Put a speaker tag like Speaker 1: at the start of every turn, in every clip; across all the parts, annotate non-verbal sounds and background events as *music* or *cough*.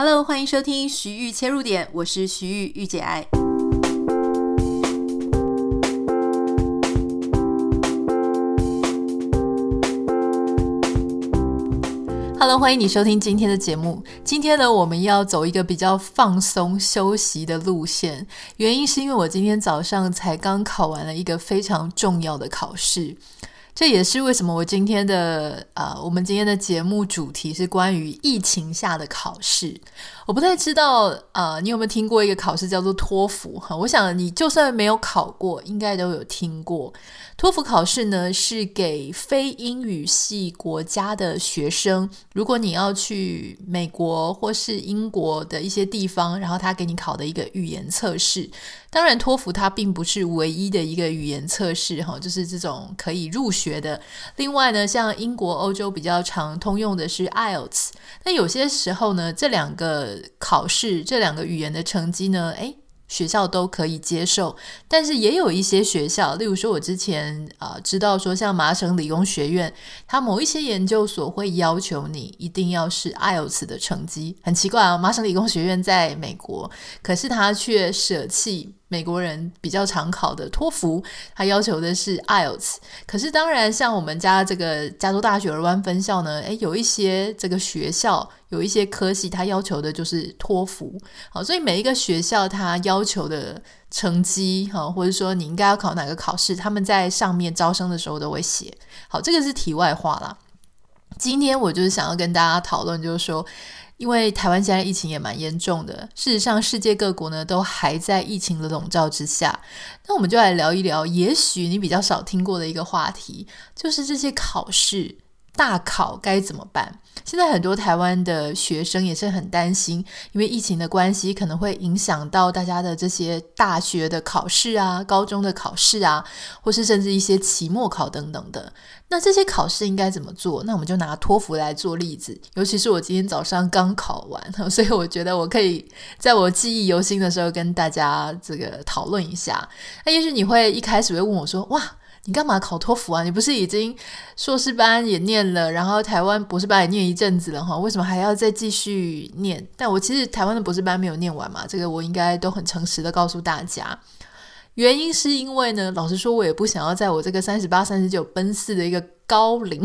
Speaker 1: Hello，欢迎收听徐玉切入点，我是徐玉御姐爱。Hello，欢迎你收听今天的节目。今天呢，我们要走一个比较放松休息的路线，原因是因为我今天早上才刚考完了一个非常重要的考试。这也是为什么我今天的呃，我们今天的节目主题是关于疫情下的考试。我不太知道呃，你有没有听过一个考试叫做托福哈？我想你就算没有考过，应该都有听过。托福考试呢，是给非英语系国家的学生，如果你要去美国或是英国的一些地方，然后他给你考的一个语言测试。当然，托福它并不是唯一的一个语言测试哈，就是这种可以入学的。另外呢，像英国、欧洲比较常通用的是 IELTS。那有些时候呢，这两个考试，这两个语言的成绩呢，诶学校都可以接受，但是也有一些学校，例如说，我之前啊、知道说，像麻省理工学院，它某一些研究所会要求你一定要是 IELTS 的成绩。很奇怪啊，麻省理工学院在美国，可是它却舍弃。美国人比较常考的托福，他要求的是 IELTS。可是当然，像我们家这个加州大学尔湾分校呢，诶，有一些这个学校有一些科系，他要求的就是托福。好，所以每一个学校他要求的成绩，哈，或者说你应该要考哪个考试，他们在上面招生的时候都会写。好，这个是题外话啦。今天我就是想要跟大家讨论，就是说。因为台湾现在疫情也蛮严重的，事实上世界各国呢都还在疫情的笼罩之下。那我们就来聊一聊，也许你比较少听过的一个话题，就是这些考试。大考该怎么办？现在很多台湾的学生也是很担心，因为疫情的关系，可能会影响到大家的这些大学的考试啊、高中的考试啊，或是甚至一些期末考等等的。那这些考试应该怎么做？那我们就拿托福来做例子，尤其是我今天早上刚考完，*laughs* 所以我觉得我可以在我记忆犹新的时候跟大家这个讨论一下。那也许你会一开始会问我说：“哇。”你干嘛考托福啊？你不是已经硕士班也念了，然后台湾博士班也念一阵子了哈？为什么还要再继续念？但我其实台湾的博士班没有念完嘛，这个我应该都很诚实的告诉大家。原因是因为呢，老实说，我也不想要在我这个三十八、三十九奔四的一个高龄，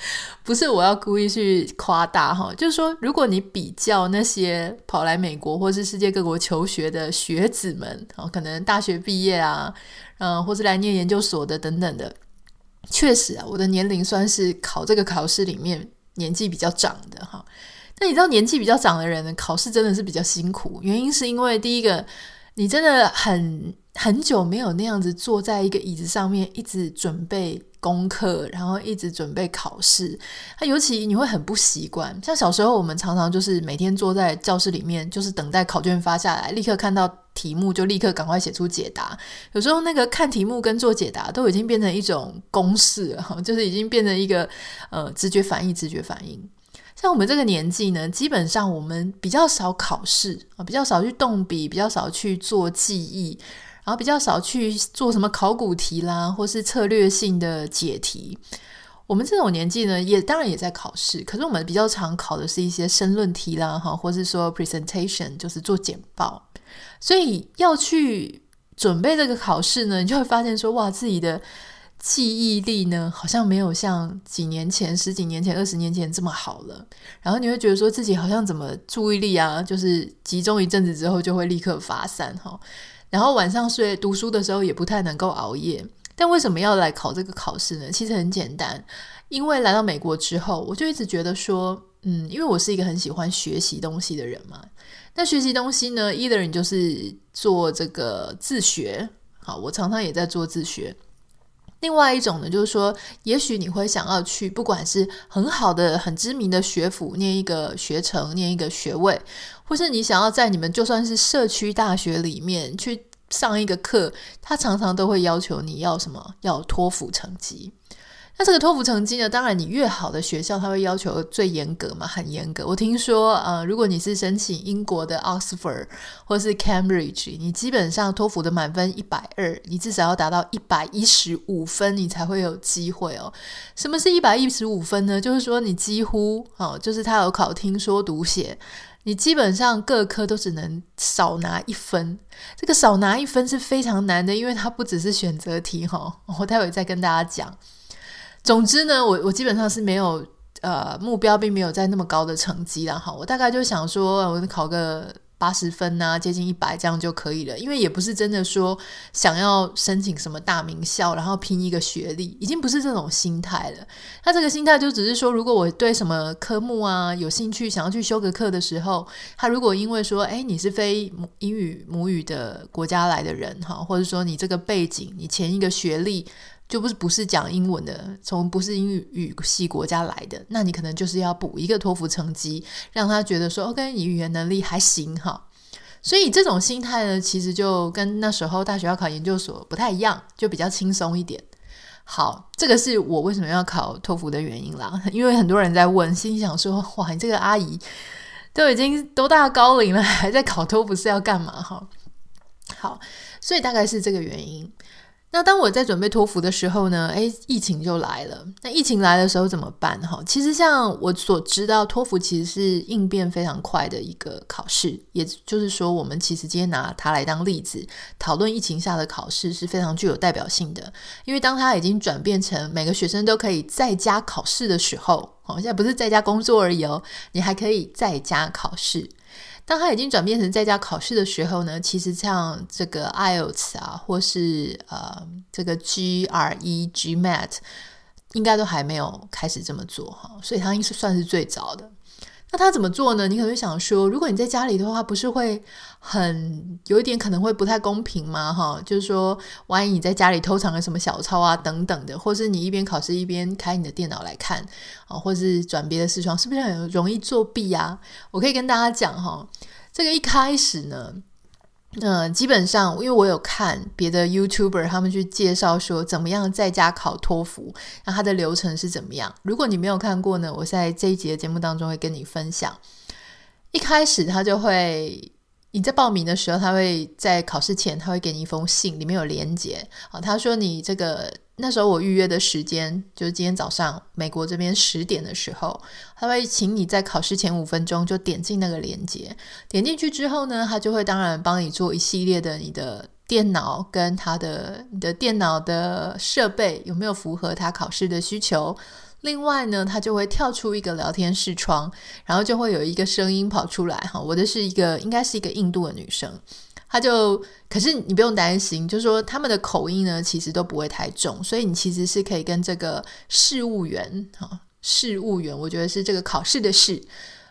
Speaker 1: *laughs* 不是我要故意去夸大哈，就是说，如果你比较那些跑来美国或是世界各国求学的学子们，可能大学毕业啊。嗯，或是来念研究所的等等的，确实啊，我的年龄算是考这个考试里面年纪比较长的哈。但你知道，年纪比较长的人呢，考试真的是比较辛苦，原因是因为第一个，你真的很很久没有那样子坐在一个椅子上面一直准备。功课，然后一直准备考试，他尤其你会很不习惯。像小时候，我们常常就是每天坐在教室里面，就是等待考卷发下来，立刻看到题目就立刻赶快写出解答。有时候那个看题目跟做解答都已经变成一种公式了，*laughs* 就是已经变成一个呃直觉反应，直觉反应。像我们这个年纪呢，基本上我们比较少考试啊，比较少去动笔，比较少去做记忆。然后比较少去做什么考古题啦，或是策略性的解题。我们这种年纪呢，也当然也在考试，可是我们比较常考的是一些申论题啦，哈，或是说 presentation，就是做简报。所以要去准备这个考试呢，你就会发现说，哇，自己的记忆力呢，好像没有像几年前、十几年前、二十年前这么好了。然后你会觉得说自己好像怎么注意力啊，就是集中一阵子之后就会立刻发散，哈。然后晚上睡读书的时候也不太能够熬夜，但为什么要来考这个考试呢？其实很简单，因为来到美国之后，我就一直觉得说，嗯，因为我是一个很喜欢学习东西的人嘛。那学习东西呢，either 你就是做这个自学，好，我常常也在做自学。另外一种呢，就是说，也许你会想要去，不管是很好的、很知名的学府念一个学程、念一个学位，或是你想要在你们就算是社区大学里面去上一个课，他常常都会要求你要什么？要托福成绩。那这个托福成绩呢？当然，你越好的学校，他会要求最严格嘛，很严格。我听说，呃，如果你是申请英国的 Oxford 或是 Cambridge，你基本上托福的满分一百二，你至少要达到一百一十五分，你才会有机会哦。什么是一百一十五分呢？就是说你几乎哦，就是他有考听说读写，你基本上各科都只能少拿一分。这个少拿一分是非常难的，因为它不只是选择题哈。我待会再跟大家讲。总之呢，我我基本上是没有呃目标，并没有在那么高的成绩啦哈。我大概就想说，我考个。八十分啊，接近一百这样就可以了，因为也不是真的说想要申请什么大名校，然后拼一个学历，已经不是这种心态了。他这个心态就只是说，如果我对什么科目啊有兴趣，想要去修个课的时候，他如果因为说，诶，你是非英语母语的国家来的人哈，或者说你这个背景，你前一个学历。就不是不是讲英文的，从不是英语语系国家来的，那你可能就是要补一个托福成绩，让他觉得说，OK，你语言能力还行哈。所以这种心态呢，其实就跟那时候大学要考研究所不太一样，就比较轻松一点。好，这个是我为什么要考托福的原因啦，*laughs* 因为很多人在问，心想说，哇，你这个阿姨都已经多大高龄了，还在考托福是要干嘛哈？好，所以大概是这个原因。那当我在准备托福的时候呢，诶，疫情就来了。那疫情来的时候怎么办？哈，其实像我所知道，托福其实是应变非常快的一个考试。也就是说，我们其实今天拿它来当例子，讨论疫情下的考试是非常具有代表性的。因为当它已经转变成每个学生都可以在家考试的时候，哦，现在不是在家工作而已哦，你还可以在家考试。当他已经转变成在家考试的时候呢，其实像这个 IELTS 啊，或是呃这个 GRE、GMAT，应该都还没有开始这么做哈，所以他应该是算是最早的。那他怎么做呢？你可能会想说，如果你在家里的话，不是会很有一点可能会不太公平吗？哈，就是说，万一你在家里偷藏了什么小抄啊等等的，或是你一边考试一边开你的电脑来看啊，或是转别的视窗，是不是很容易作弊啊？我可以跟大家讲哈，这个一开始呢。嗯、基本上，因为我有看别的 YouTuber 他们去介绍说怎么样在家考托福，那它的流程是怎么样？如果你没有看过呢，我在这一集的节目当中会跟你分享。一开始他就会，你在报名的时候，他会在考试前他会给你一封信，里面有连接啊，他说你这个。那时候我预约的时间就是今天早上美国这边十点的时候，他会请你在考试前五分钟就点进那个链接，点进去之后呢，他就会当然帮你做一系列的你的电脑跟他的你的电脑的设备有没有符合他考试的需求。另外呢，他就会跳出一个聊天视窗，然后就会有一个声音跑出来哈，我的是一个应该是一个印度的女生。她就，可是你不用担心，就是说他们的口音呢，其实都不会太重，所以你其实是可以跟这个事务员哈，事务员，我觉得是这个考试的试，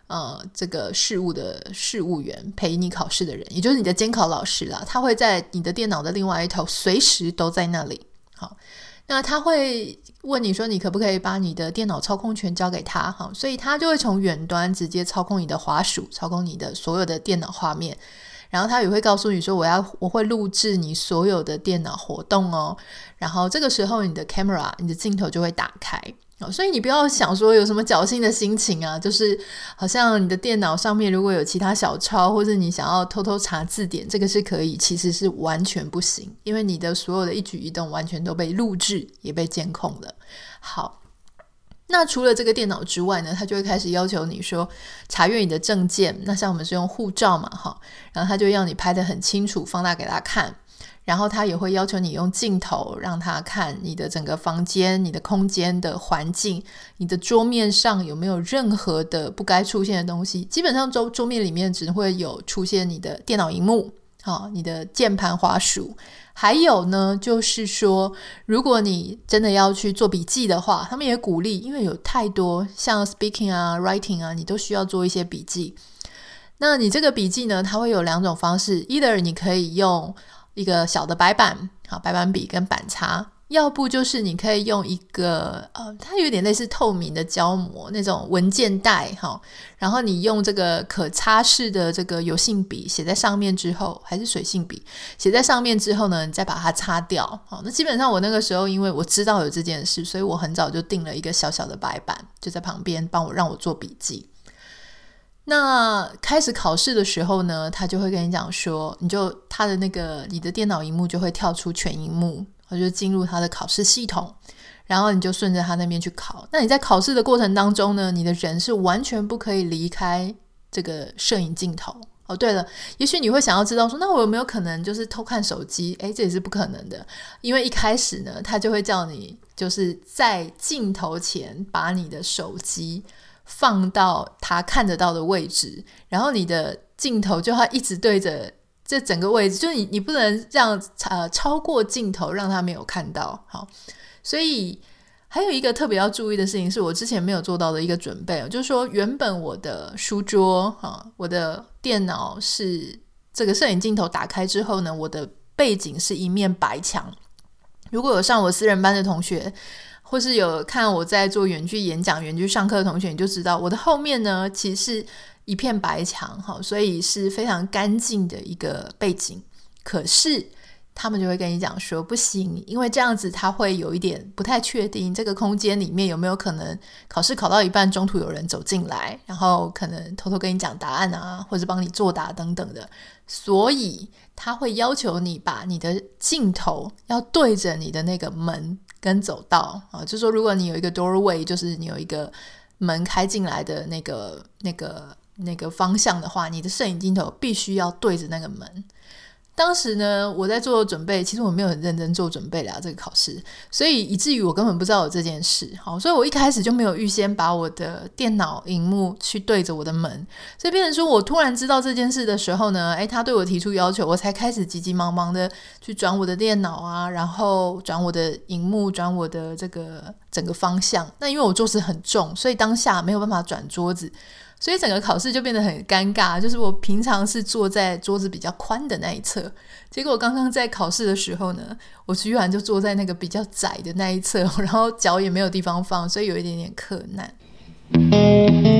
Speaker 1: 呃，这个事务的事务员陪你考试的人，也就是你的监考老师啦，他会在你的电脑的另外一头，随时都在那里。那他会问你说，你可不可以把你的电脑操控权交给他？哈，所以他就会从远端直接操控你的滑鼠，操控你的所有的电脑画面。然后他也会告诉你说，我要我会录制你所有的电脑活动哦。然后这个时候你的 camera 你的镜头就会打开哦，所以你不要想说有什么侥幸的心情啊，就是好像你的电脑上面如果有其他小抄，或者你想要偷偷查字典，这个是可以，其实是完全不行，因为你的所有的一举一动完全都被录制，也被监控了。好。那除了这个电脑之外呢，他就会开始要求你说查阅你的证件。那像我们是用护照嘛，哈，然后他就要你拍得很清楚，放大给他看。然后他也会要求你用镜头让他看你的整个房间、你的空间的环境，你的桌面上有没有任何的不该出现的东西。基本上桌桌面里面只会有出现你的电脑荧幕，好，你的键盘、滑鼠。还有呢，就是说，如果你真的要去做笔记的话，他们也鼓励，因为有太多像 speaking 啊、writing 啊，你都需要做一些笔记。那你这个笔记呢，它会有两种方式，either 你可以用一个小的白板，好，白板笔跟板擦。要不就是你可以用一个呃，它有点类似透明的胶膜那种文件袋哈，然后你用这个可擦拭的这个油性笔写在上面之后，还是水性笔写在上面之后呢，你再把它擦掉。好，那基本上我那个时候因为我知道有这件事，所以我很早就订了一个小小的白板，就在旁边帮我让我做笔记。那开始考试的时候呢，他就会跟你讲说，你就他的那个你的电脑荧幕就会跳出全荧幕。我就进入他的考试系统，然后你就顺着他那边去考。那你在考试的过程当中呢，你的人是完全不可以离开这个摄影镜头。哦，对了，也许你会想要知道说，那我有没有可能就是偷看手机？诶，这也是不可能的，因为一开始呢，他就会叫你就是在镜头前把你的手机放到他看得到的位置，然后你的镜头就要一直对着这整个位置，就是你你不能让呃超过镜头让他没有看到。好，所以。还有一个特别要注意的事情，是我之前没有做到的一个准备，就是说，原本我的书桌啊，我的电脑是这个摄影镜头打开之后呢，我的背景是一面白墙。如果有上我私人班的同学，或是有看我在做远距演讲、远距上课的同学，你就知道我的后面呢，其实是一片白墙，哈，所以是非常干净的一个背景。可是。他们就会跟你讲说不行，因为这样子他会有一点不太确定这个空间里面有没有可能考试考到一半，中途有人走进来，然后可能偷偷跟你讲答案啊，或者帮你作答等等的，所以他会要求你把你的镜头要对着你的那个门跟走道啊，就说如果你有一个 doorway，就是你有一个门开进来的那个那个那个方向的话，你的摄影镜头必须要对着那个门。当时呢，我在做准备，其实我没有很认真做准备啦，这个考试，所以以至于我根本不知道有这件事。好，所以我一开始就没有预先把我的电脑荧幕去对着我的门，所以变成说我突然知道这件事的时候呢，诶，他对我提出要求，我才开始急急忙忙的去转我的电脑啊，然后转我的荧幕，转我的这个整个方向。那因为我桌子很重，所以当下没有办法转桌子。所以整个考试就变得很尴尬，就是我平常是坐在桌子比较宽的那一侧，结果刚刚在考试的时候呢，我居然就坐在那个比较窄的那一侧，然后脚也没有地方放，所以有一点点困难。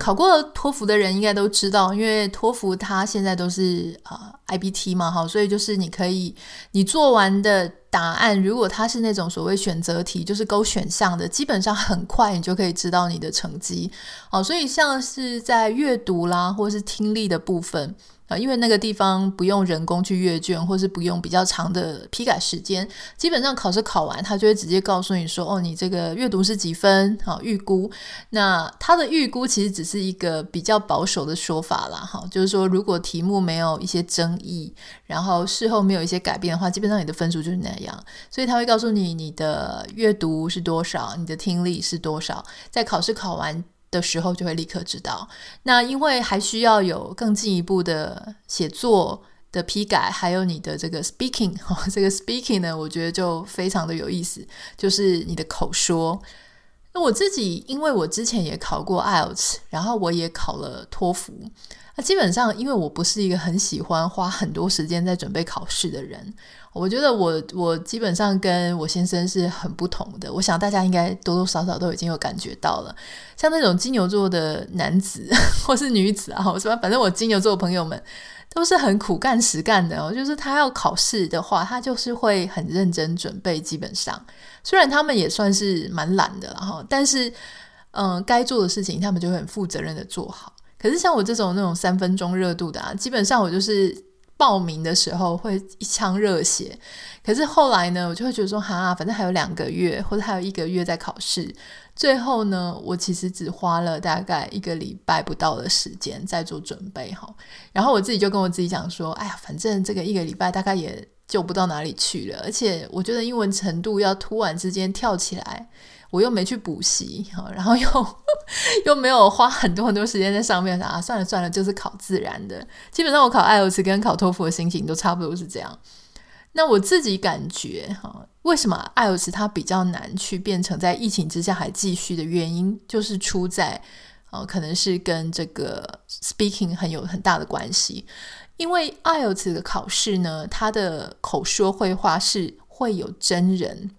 Speaker 1: 考过托福的人应该都知道，因为托福它现在都是啊、呃、IBT 嘛，哈，所以就是你可以你做完的答案，如果它是那种所谓选择题，就是勾选项的，基本上很快你就可以知道你的成绩。好，所以像是在阅读啦，或是听力的部分。啊，因为那个地方不用人工去阅卷，或是不用比较长的批改时间，基本上考试考完，他就会直接告诉你说，哦，你这个阅读是几分？好，预估。那他的预估其实只是一个比较保守的说法啦，哈，就是说如果题目没有一些争议，然后事后没有一些改变的话，基本上你的分数就是那样。所以他会告诉你你的阅读是多少，你的听力是多少，在考试考完的时候就会立刻知道。那因为还需要有更进一步的写作的批改，还有你的这个 speaking，*laughs* 这个 speaking 呢，我觉得就非常的有意思，就是你的口说。那我自己，因为我之前也考过 IELTS，然后我也考了托福。那基本上，因为我不是一个很喜欢花很多时间在准备考试的人。我觉得我我基本上跟我先生是很不同的，我想大家应该多多少少都已经有感觉到了。像那种金牛座的男子 *laughs* 或是女子啊，我说反正我金牛座朋友们都是很苦干实干的哦。就是他要考试的话，他就是会很认真准备。基本上，虽然他们也算是蛮懒的了哈，但是嗯，该做的事情他们就会很负责任的做好。可是像我这种那种三分钟热度的啊，基本上我就是。报名的时候会一腔热血，可是后来呢，我就会觉得说，哈，反正还有两个月或者还有一个月在考试，最后呢，我其实只花了大概一个礼拜不到的时间在做准备哈。然后我自己就跟我自己讲说，哎呀，反正这个一个礼拜大概也救不到哪里去了，而且我觉得英文程度要突然之间跳起来。我又没去补习，然后又 *laughs* 又没有花很多很多时间在上面啊，算了算了，就是考自然的。基本上我考 IELTS 跟考托福的心情都差不多是这样。那我自己感觉哈，为什么 IELTS 它比较难去变成在疫情之下还继续的原因，就是出在可能是跟这个 speaking 很有很大的关系。因为 IELTS 的考试呢，它的口说会话是会有真人。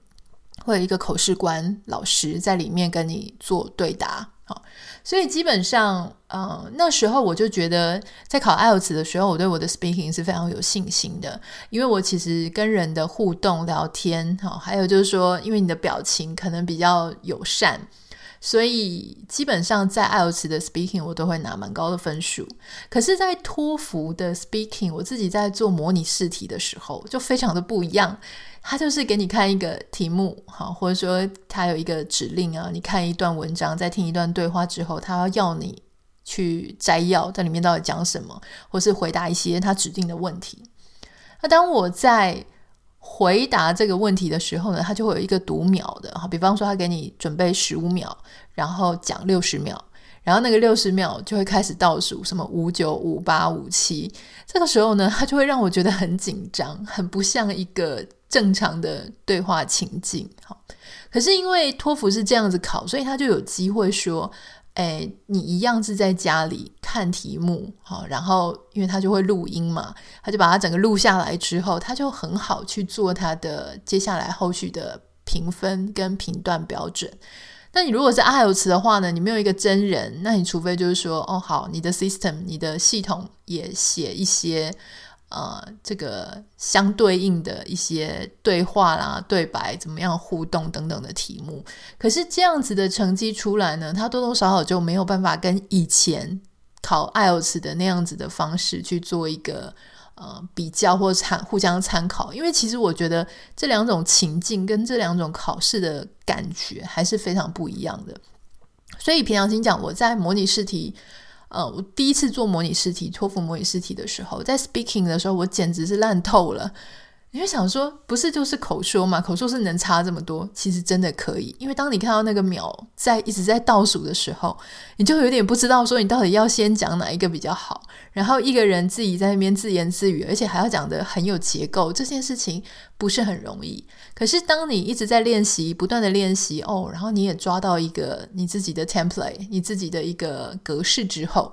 Speaker 1: 会有一个口试官老师在里面跟你做对答，好，所以基本上，嗯，那时候我就觉得，在考 IELTS 的时候，我对我的 speaking 是非常有信心的，因为我其实跟人的互动、聊天，哈，还有就是说，因为你的表情可能比较友善，所以基本上在 IELTS 的 speaking 我都会拿蛮高的分数。可是，在托福的 speaking，我自己在做模拟试题的时候就非常的不一样。他就是给你看一个题目，好，或者说他有一个指令啊，你看一段文章，再听一段对话之后，他要要你去摘要，在里面到底讲什么，或是回答一些他指定的问题。那当我在回答这个问题的时候呢，他就会有一个读秒的，好，比方说他给你准备十五秒，然后讲六十秒，然后那个六十秒就会开始倒数，什么五九五八五七，这个时候呢，他就会让我觉得很紧张，很不像一个。正常的对话情境，好，可是因为托福是这样子考，所以他就有机会说，诶，你一样是在家里看题目，好，然后因为他就会录音嘛，他就把它整个录下来之后，他就很好去做他的接下来后续的评分跟评断标准。那你如果是 IELTS 的话呢，你没有一个真人，那你除非就是说，哦，好，你的 system，你的系统也写一些。呃，这个相对应的一些对话啦、对白，怎么样互动等等的题目，可是这样子的成绩出来呢，它多多少少就没有办法跟以前考 IELTS 的那样子的方式去做一个呃比较或参互相参考，因为其实我觉得这两种情境跟这两种考试的感觉还是非常不一样的。所以平常心讲，我在模拟试题。呃，我第一次做模拟试题，托福模拟试题的时候，在 speaking 的时候，我简直是烂透了。你会想说，不是就是口说嘛？口说是能差这么多？其实真的可以，因为当你看到那个秒在一直在倒数的时候，你就有点不知道说你到底要先讲哪一个比较好。然后一个人自己在那边自言自语，而且还要讲得很有结构，这件事情不是很容易。可是当你一直在练习，不断的练习哦，然后你也抓到一个你自己的 template，你自己的一个格式之后。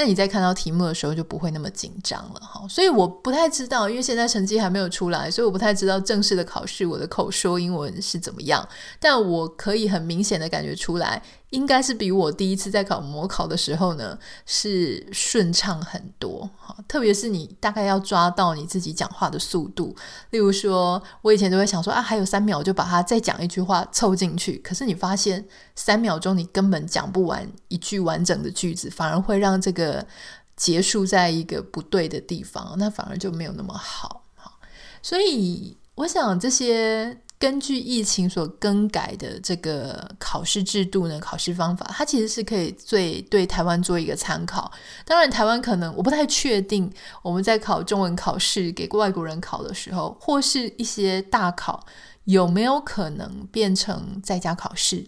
Speaker 1: 那你在看到题目的时候就不会那么紧张了哈，所以我不太知道，因为现在成绩还没有出来，所以我不太知道正式的考试我的口说英文是怎么样，但我可以很明显的感觉出来。应该是比我第一次在考模考的时候呢，是顺畅很多哈。特别是你大概要抓到你自己讲话的速度，例如说，我以前都会想说啊，还有三秒，就把它再讲一句话凑进去。可是你发现三秒钟你根本讲不完一句完整的句子，反而会让这个结束在一个不对的地方，那反而就没有那么好。所以我想这些。根据疫情所更改的这个考试制度呢，考试方法，它其实是可以最对台湾做一个参考。当然，台湾可能我不太确定，我们在考中文考试给外国人考的时候，或是一些大考，有没有可能变成在家考试？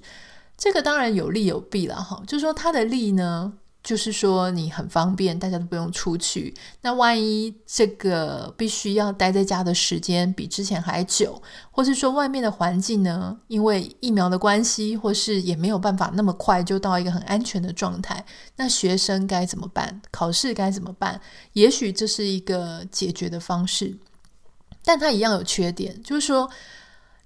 Speaker 1: 这个当然有利有弊了哈。就是说它的利呢，就是说你很方便，大家都不用出去。那万一这个必须要待在家的时间比之前还久，或是说外面的环境呢，因为疫苗的关系，或是也没有办法那么快就到一个很安全的状态，那学生该怎么办？考试该怎么办？也许这是一个解决的方式，但它一样有缺点，就是说。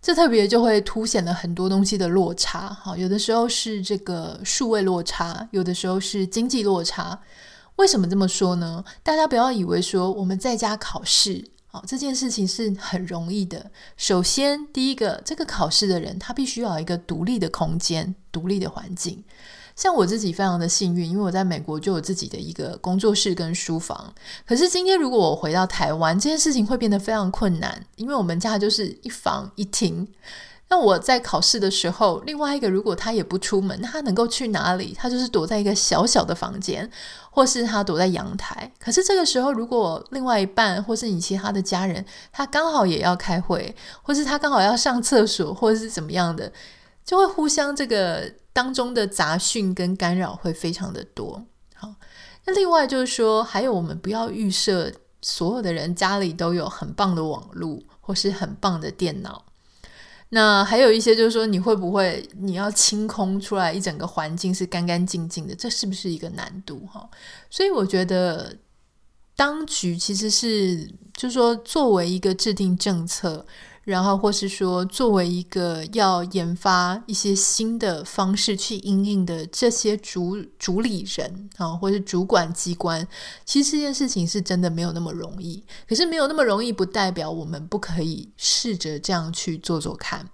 Speaker 1: 这特别就会凸显了很多东西的落差，哈，有的时候是这个数位落差，有的时候是经济落差。为什么这么说呢？大家不要以为说我们在家考试，啊，这件事情是很容易的。首先，第一个，这个考试的人他必须要有一个独立的空间、独立的环境。像我自己非常的幸运，因为我在美国就有自己的一个工作室跟书房。可是今天如果我回到台湾，这件事情会变得非常困难，因为我们家就是一房一厅。那我在考试的时候，另外一个如果他也不出门，那他能够去哪里？他就是躲在一个小小的房间，或是他躲在阳台。可是这个时候，如果另外一半或是你其他的家人，他刚好也要开会，或是他刚好要上厕所，或者是怎么样的，就会互相这个。当中的杂讯跟干扰会非常的多。好，那另外就是说，还有我们不要预设所有的人家里都有很棒的网络或是很棒的电脑。那还有一些就是说，你会不会你要清空出来一整个环境是干干净净的？这是不是一个难度？哈，所以我觉得当局其实是就是说，作为一个制定政策。然后，或是说，作为一个要研发一些新的方式去应用的这些主主理人啊，或是主管机关，其实这件事情是真的没有那么容易。可是没有那么容易，不代表我们不可以试着这样去做做看。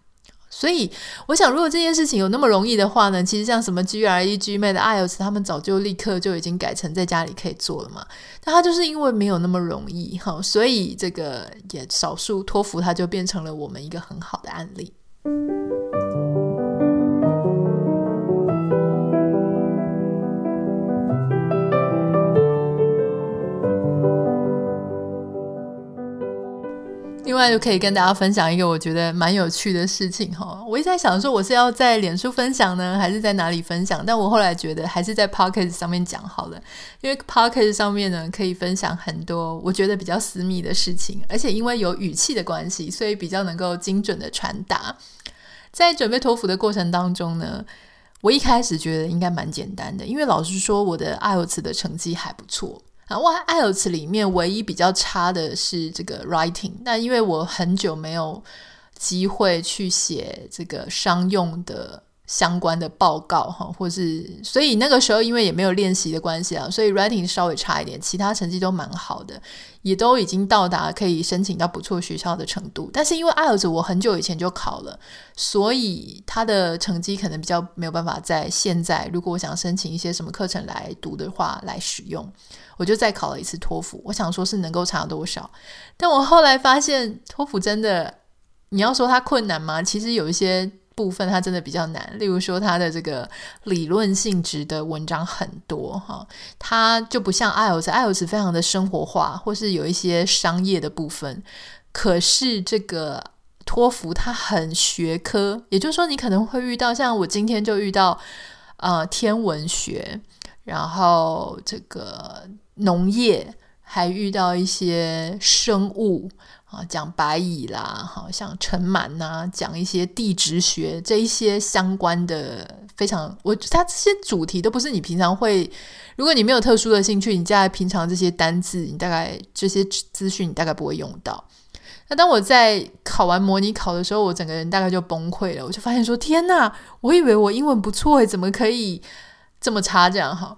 Speaker 1: 所以我想，如果这件事情有那么容易的话呢，其实像什么 GRE、GMAT、IELTS，他们早就立刻就已经改成在家里可以做了嘛。但他就是因为没有那么容易哈，所以这个也少数托福，它就变成了我们一个很好的案例。就可以跟大家分享一个我觉得蛮有趣的事情哈，我一直在想说我是要在脸书分享呢，还是在哪里分享？但我后来觉得还是在 Podcast 上面讲好了，因为 Podcast 上面呢可以分享很多我觉得比较私密的事情，而且因为有语气的关系，所以比较能够精准的传达。在准备托福的过程当中呢，我一开始觉得应该蛮简单的，因为老实说我的 IELTS 的成绩还不错。啊，我 IELTS 里面唯一比较差的是这个 writing，那因为我很久没有机会去写这个商用的相关的报告哈，或是所以那个时候因为也没有练习的关系啊，所以 writing 稍微差一点，其他成绩都蛮好的，也都已经到达可以申请到不错学校的程度。但是因为 IELTS 我很久以前就考了，所以他的成绩可能比较没有办法在现在，如果我想申请一些什么课程来读的话来使用。我就再考了一次托福，我想说是能够差多少，但我后来发现托福真的，你要说它困难吗？其实有一些部分它真的比较难，例如说它的这个理论性质的文章很多哈，它就不像 IELTS，IELTS 非常的生活化，或是有一些商业的部分，可是这个托福它很学科，也就是说你可能会遇到，像我今天就遇到呃天文学，然后这个。农业还遇到一些生物啊，讲白蚁啦，好像尘螨呐，讲一些地质学这一些相关的，非常我它这些主题都不是你平常会，如果你没有特殊的兴趣，你在平常这些单字，你大概这些资讯你大概不会用到。那当我在考完模拟考的时候，我整个人大概就崩溃了，我就发现说：天呐，我以为我英文不错诶，怎么可以这么差这样哈？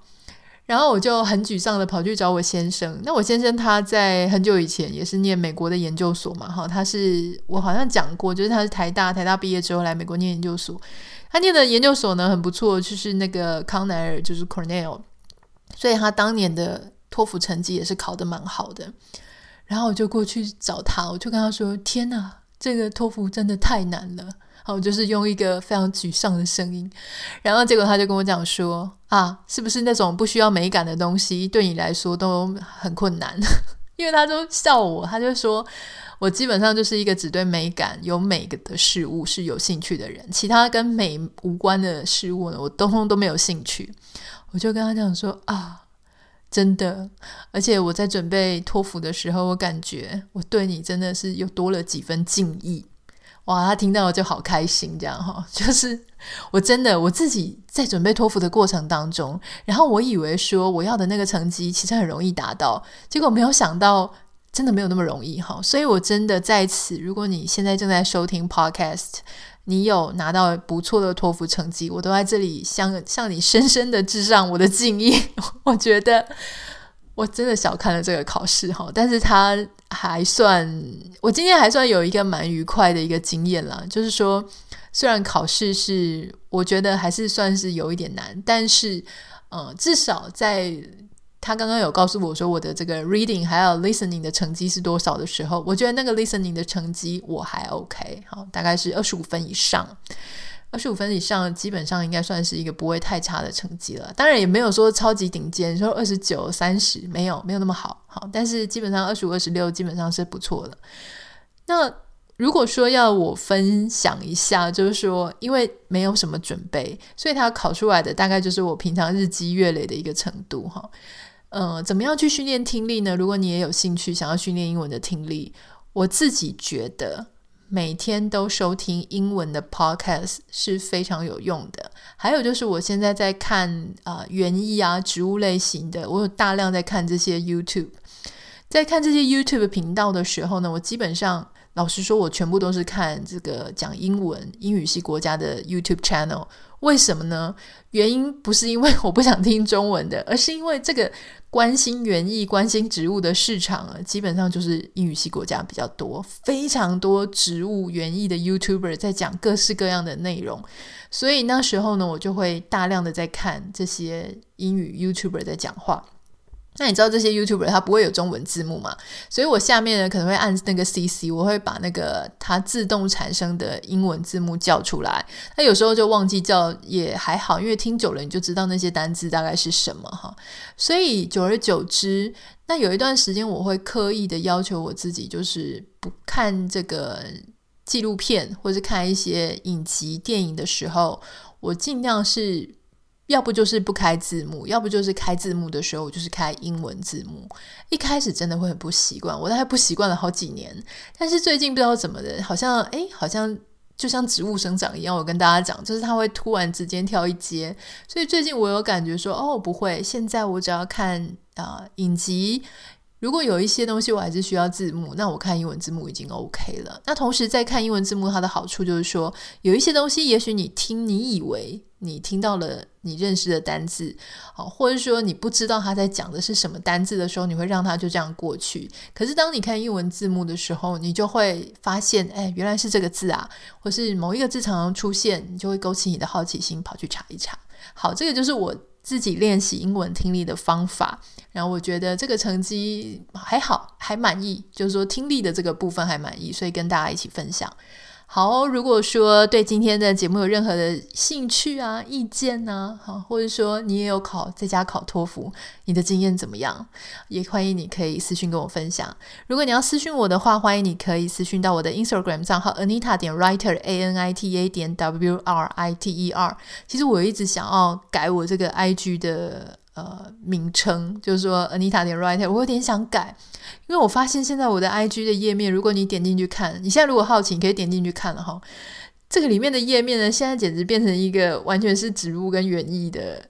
Speaker 1: 然后我就很沮丧的跑去找我先生。那我先生他在很久以前也是念美国的研究所嘛，哈，他是我好像讲过，就是他是台大，台大毕业之后来美国念研究所。他念的研究所呢很不错，就是那个康奈尔，就是 Cornell，所以他当年的托福成绩也是考得蛮好的。然后我就过去找他，我就跟他说：“天哪，这个托福真的太难了。”好，就是用一个非常沮丧的声音，然后结果他就跟我讲说：“啊，是不是那种不需要美感的东西对你来说都很困难？” *laughs* 因为他就笑我，他就说我基本上就是一个只对美感有美的事物是有兴趣的人，其他跟美无关的事物呢，我通通都没有兴趣。我就跟他讲说：“啊，真的，而且我在准备托福的时候，我感觉我对你真的是又多了几分敬意。”哇，他听到就好开心，这样哈，*laughs* 就是我真的我自己在准备托福的过程当中，然后我以为说我要的那个成绩其实很容易达到，结果没有想到真的没有那么容易哈，所以我真的在此，如果你现在正在收听 Podcast，你有拿到不错的托福成绩，我都在这里向向你深深的致上我的敬意，*laughs* 我觉得。我真的小看了这个考试哈，但是它还算，我今天还算有一个蛮愉快的一个经验啦。就是说，虽然考试是我觉得还是算是有一点难，但是呃，至少在他刚刚有告诉我说我的这个 reading 还有 listening 的成绩是多少的时候，我觉得那个 listening 的成绩我还 OK，好，大概是二十五分以上。二十五分以上，基本上应该算是一个不会太差的成绩了。当然也没有说超级顶尖，说二十九、三十，没有没有那么好。好，但是基本上二十五、二十六基本上是不错的。那如果说要我分享一下，就是说，因为没有什么准备，所以他考出来的大概就是我平常日积月累的一个程度。哈，呃，怎么样去训练听力呢？如果你也有兴趣想要训练英文的听力，我自己觉得。每天都收听英文的 podcast 是非常有用的。还有就是，我现在在看啊园艺啊植物类型的，我有大量在看这些 YouTube。在看这些 YouTube 频道的时候呢，我基本上老实说，我全部都是看这个讲英文英语系国家的 YouTube channel。为什么呢？原因不是因为 *laughs* 我不想听中文的，而是因为这个关心园艺、关心植物的市场啊，基本上就是英语系国家比较多，非常多植物园艺的 YouTuber 在讲各式各样的内容，所以那时候呢，我就会大量的在看这些英语 YouTuber 在讲话。那你知道这些 YouTuber 他不会有中文字幕嘛？所以我下面呢可能会按那个 CC，我会把那个它自动产生的英文字幕叫出来。那有时候就忘记叫也还好，因为听久了你就知道那些单字大概是什么哈。所以久而久之，那有一段时间我会刻意的要求我自己，就是不看这个纪录片或是看一些影集电影的时候，我尽量是。要不就是不开字幕，要不就是开字幕的时候，我就是开英文字幕。一开始真的会很不习惯，我大概不习惯了好几年。但是最近不知道怎么的，好像诶，好像就像植物生长一样。我跟大家讲，就是它会突然之间跳一阶。所以最近我有感觉说，哦，不会，现在我只要看啊、呃、影集。如果有一些东西我还是需要字幕，那我看英文字幕已经 OK 了。那同时在看英文字幕，它的好处就是说，有一些东西，也许你听，你以为你听到了你认识的单字，好，或者说你不知道他在讲的是什么单字的时候，你会让他就这样过去。可是当你看英文字幕的时候，你就会发现，哎，原来是这个字啊，或是某一个字常常出现，你就会勾起你的好奇心，跑去查一查。好，这个就是我自己练习英文听力的方法。然后我觉得这个成绩还好，还满意，就是说听力的这个部分还满意，所以跟大家一起分享。好，如果说对今天的节目有任何的兴趣啊、意见呐，好，或者说你也有考在家考托福，你的经验怎么样？也欢迎你可以私讯跟我分享。如果你要私讯我的话，欢迎你可以私讯到我的 Instagram 账号 Anita 点 Writer A N I T A 点 W R I T E R。其实我一直想要改我这个 IG 的。呃，名称就是说，Anita 点 Writer，我有点想改，因为我发现现在我的 IG 的页面，如果你点进去看，你现在如果好奇，你可以点进去看了哈。这个里面的页面呢，现在简直变成一个完全是植物跟园艺的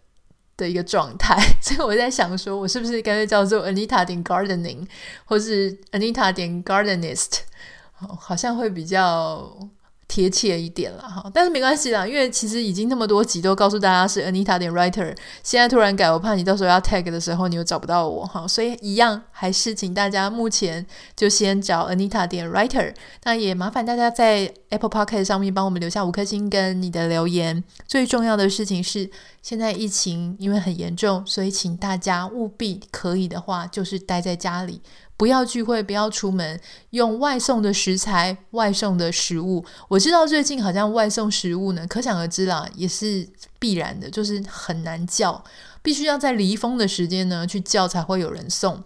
Speaker 1: 的一个状态，*laughs* 所以我在想说，我是不是干脆叫做 Anita 点 Gardening，或是 Anita 点 Gardenist，好像会比较。贴切一点了哈，但是没关系啦，因为其实已经那么多集都告诉大家是 Anita 点 Writer，现在突然改，我怕你到时候要 tag 的时候你又找不到我哈，所以一样还是请大家目前就先找 Anita 点 Writer，那也麻烦大家在 Apple Podcast 上面帮我们留下五颗星跟你的留言。最重要的事情是，现在疫情因为很严重，所以请大家务必可以的话就是待在家里。不要聚会，不要出门，用外送的食材、外送的食物。我知道最近好像外送食物呢，可想而知啦，也是必然的，就是很难叫，必须要在离峰的时间呢去叫才会有人送。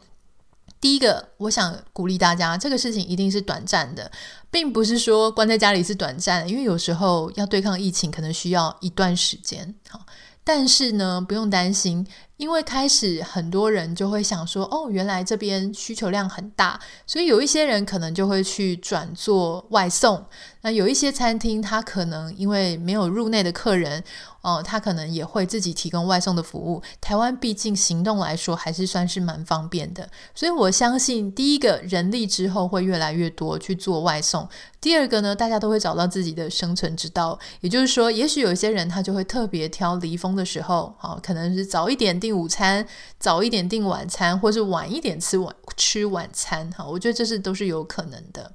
Speaker 1: 第一个，我想鼓励大家，这个事情一定是短暂的，并不是说关在家里是短暂，因为有时候要对抗疫情，可能需要一段时间。好，但是呢，不用担心。因为开始很多人就会想说，哦，原来这边需求量很大，所以有一些人可能就会去转做外送。那有一些餐厅，他可能因为没有入内的客人，哦，他可能也会自己提供外送的服务。台湾毕竟行动来说还是算是蛮方便的，所以我相信第一个人力之后会越来越多去做外送。第二个呢，大家都会找到自己的生存之道。也就是说，也许有一些人他就会特别挑离峰的时候，好，可能是早一点订午餐，早一点订晚餐，或是晚一点吃晚吃晚餐。哈，我觉得这是都是有可能的。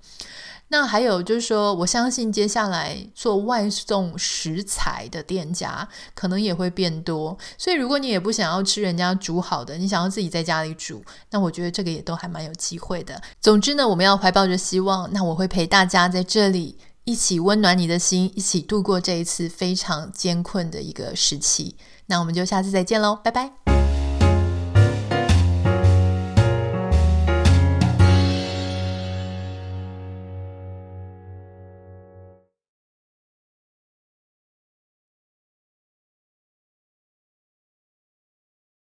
Speaker 1: 那还有就是说，我相信接下来做外送食材的店家可能也会变多，所以如果你也不想要吃人家煮好的，你想要自己在家里煮，那我觉得这个也都还蛮有机会的。总之呢，我们要怀抱着希望，那我会陪大家在这里一起温暖你的心，一起度过这一次非常艰困的一个时期。那我们就下次再见喽，拜拜。